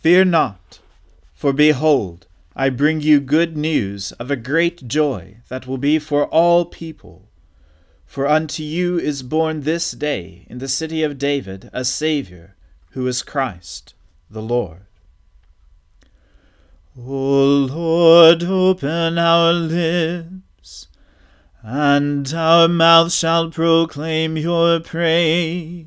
Fear not, for behold, I bring you good news of a great joy that will be for all people. For unto you is born this day in the city of David a Saviour, who is Christ the Lord. O Lord, open our lips, and our mouth shall proclaim your praise.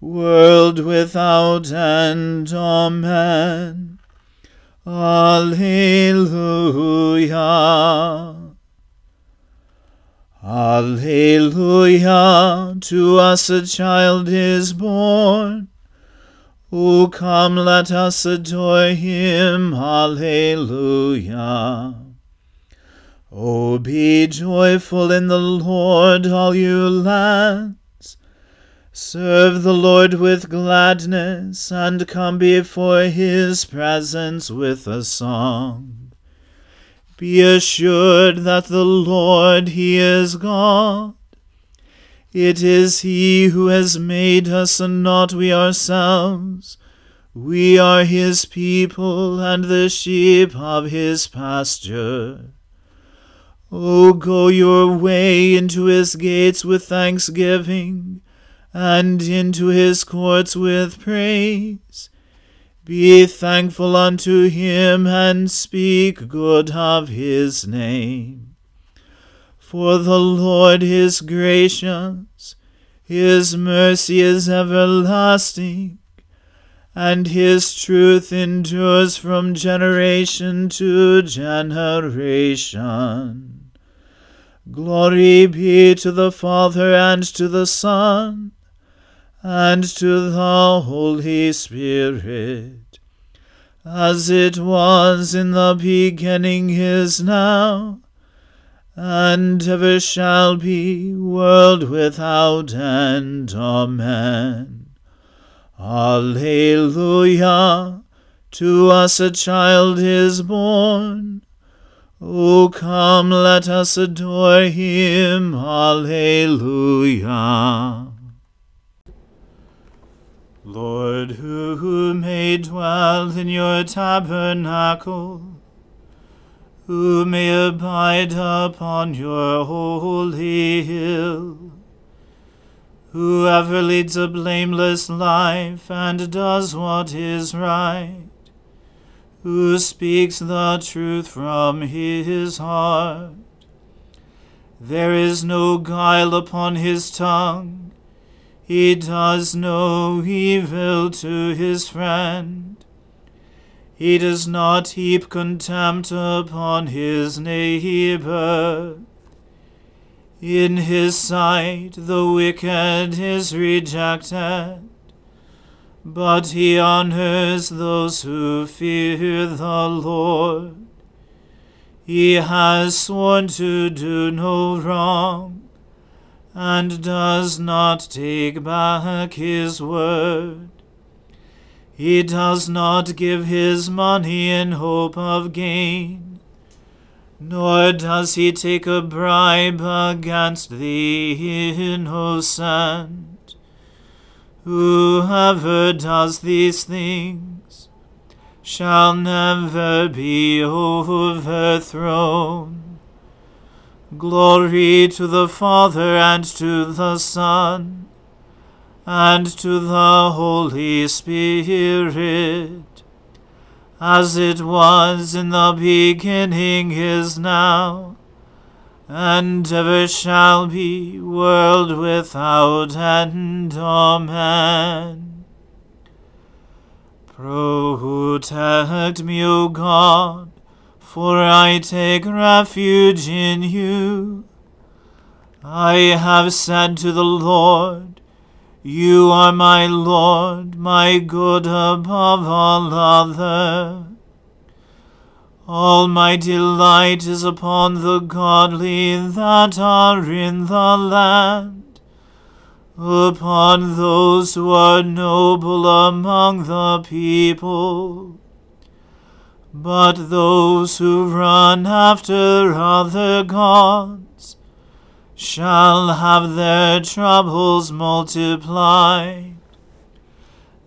world without end. Amen. Alleluia. Alleluia. To us a child is born. O come, let us adore him. Alleluia. O be joyful in the Lord, all you lands. Serve the Lord with gladness, and come before his presence with a song. Be assured that the Lord, he is God. It is he who has made us, and not we ourselves. We are his people, and the sheep of his pasture. O go your way into his gates with thanksgiving and into his courts with praise. Be thankful unto him, and speak good of his name. For the Lord is gracious, his mercy is everlasting, and his truth endures from generation to generation. Glory be to the Father and to the Son and to the Holy Spirit, as it was in the beginning is now, and ever shall be, world without end. Amen. Alleluia. To us a child is born. O come, let us adore him. Alleluia. Lord, who may dwell in your tabernacle, who may abide upon your holy hill, whoever leads a blameless life and does what is right, who speaks the truth from his heart. There is no guile upon his tongue he does no evil to his friend. He does not heap contempt upon his neighbor. In his sight the wicked is rejected, but he honors those who fear the Lord. He has sworn to do no wrong and does not take back his word. He does not give his money in hope of gain, nor does he take a bribe against the innocent. Whoever does these things shall never be overthrown. Glory to the Father and to the Son and to the Holy Spirit, as it was in the beginning is now, and ever shall be, world without end. Amen. Protect me, O God for I take refuge in you. I have said to the Lord, You are my Lord, my good above all other. All my delight is upon the godly that are in the land, upon those who are noble among the people. But those who run after other gods shall have their troubles multiplied.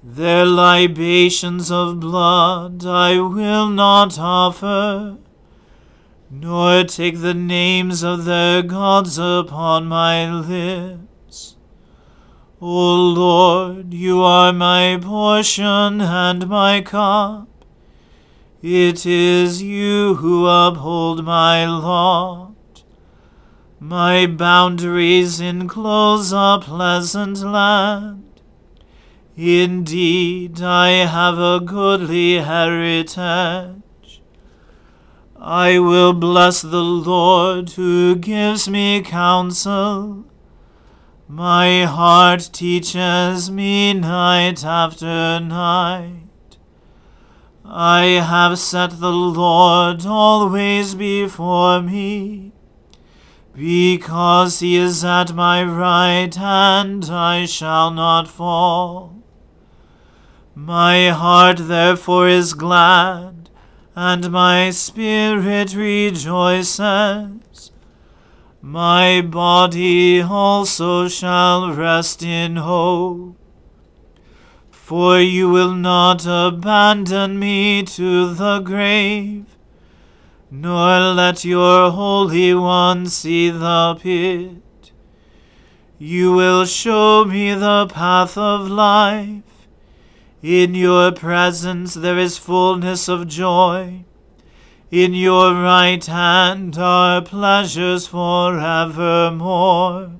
Their libations of blood I will not offer, nor take the names of their gods upon my lips. O Lord, you are my portion and my cup. It is you who uphold my lot. My boundaries enclose a pleasant land Indeed, I have a goodly heritage. I will bless the Lord who gives me counsel. My heart teaches me night after night. I have set the Lord always before me. Because he is at my right hand, I shall not fall. My heart therefore is glad, and my spirit rejoices. My body also shall rest in hope. For you will not abandon me to the grave, nor let your Holy One see the pit. You will show me the path of life. In your presence there is fullness of joy. In your right hand are pleasures for evermore.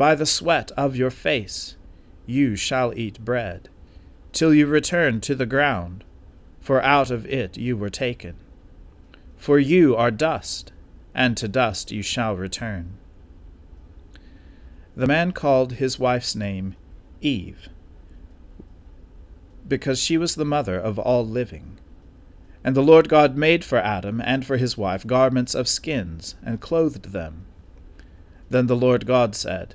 By the sweat of your face you shall eat bread, till you return to the ground, for out of it you were taken. For you are dust, and to dust you shall return. The man called his wife's name Eve, because she was the mother of all living. And the Lord God made for Adam and for his wife garments of skins, and clothed them. Then the Lord God said,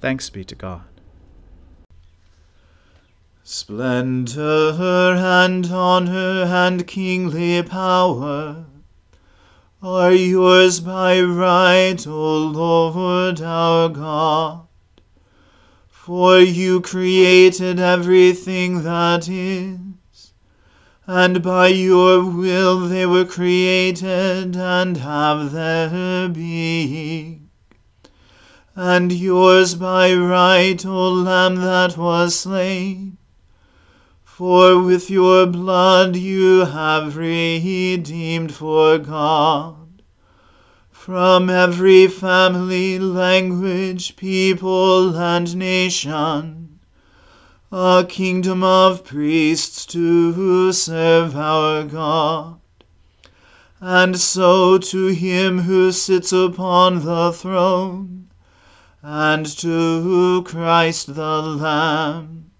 Thanks be to God. Splendor and honor and kingly power are yours by right, O Lord our God. For you created everything that is, and by your will they were created and have their being. And yours by right, O Lamb that was slain. For with your blood you have redeemed for God from every family, language, people, and nation a kingdom of priests to serve our God. And so to him who sits upon the throne, and to Christ the Lamb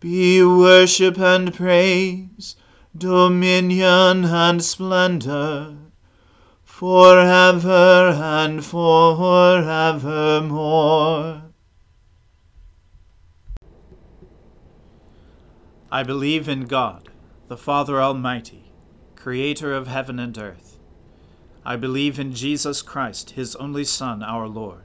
be worship and praise, dominion and splendor, forever and forevermore. I believe in God, the Father Almighty, creator of heaven and earth. I believe in Jesus Christ, his only Son, our Lord.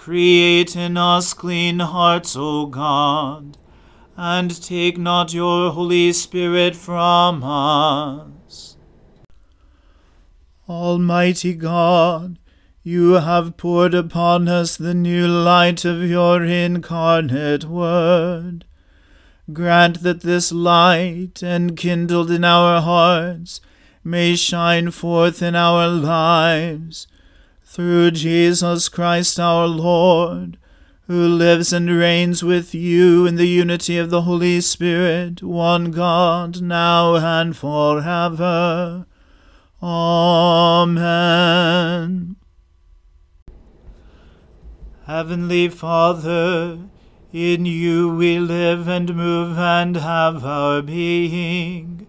Create in us clean hearts, O God, and take not your Holy Spirit from us. Almighty God, you have poured upon us the new light of your incarnate Word. Grant that this light, enkindled in our hearts, may shine forth in our lives through Jesus Christ our Lord, who lives and reigns with you in the unity of the Holy Spirit, one God, now and forever. Amen. Heavenly Father, in you we live and move and have our being.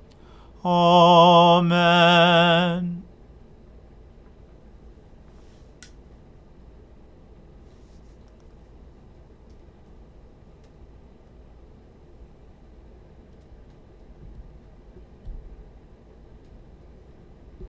Amen.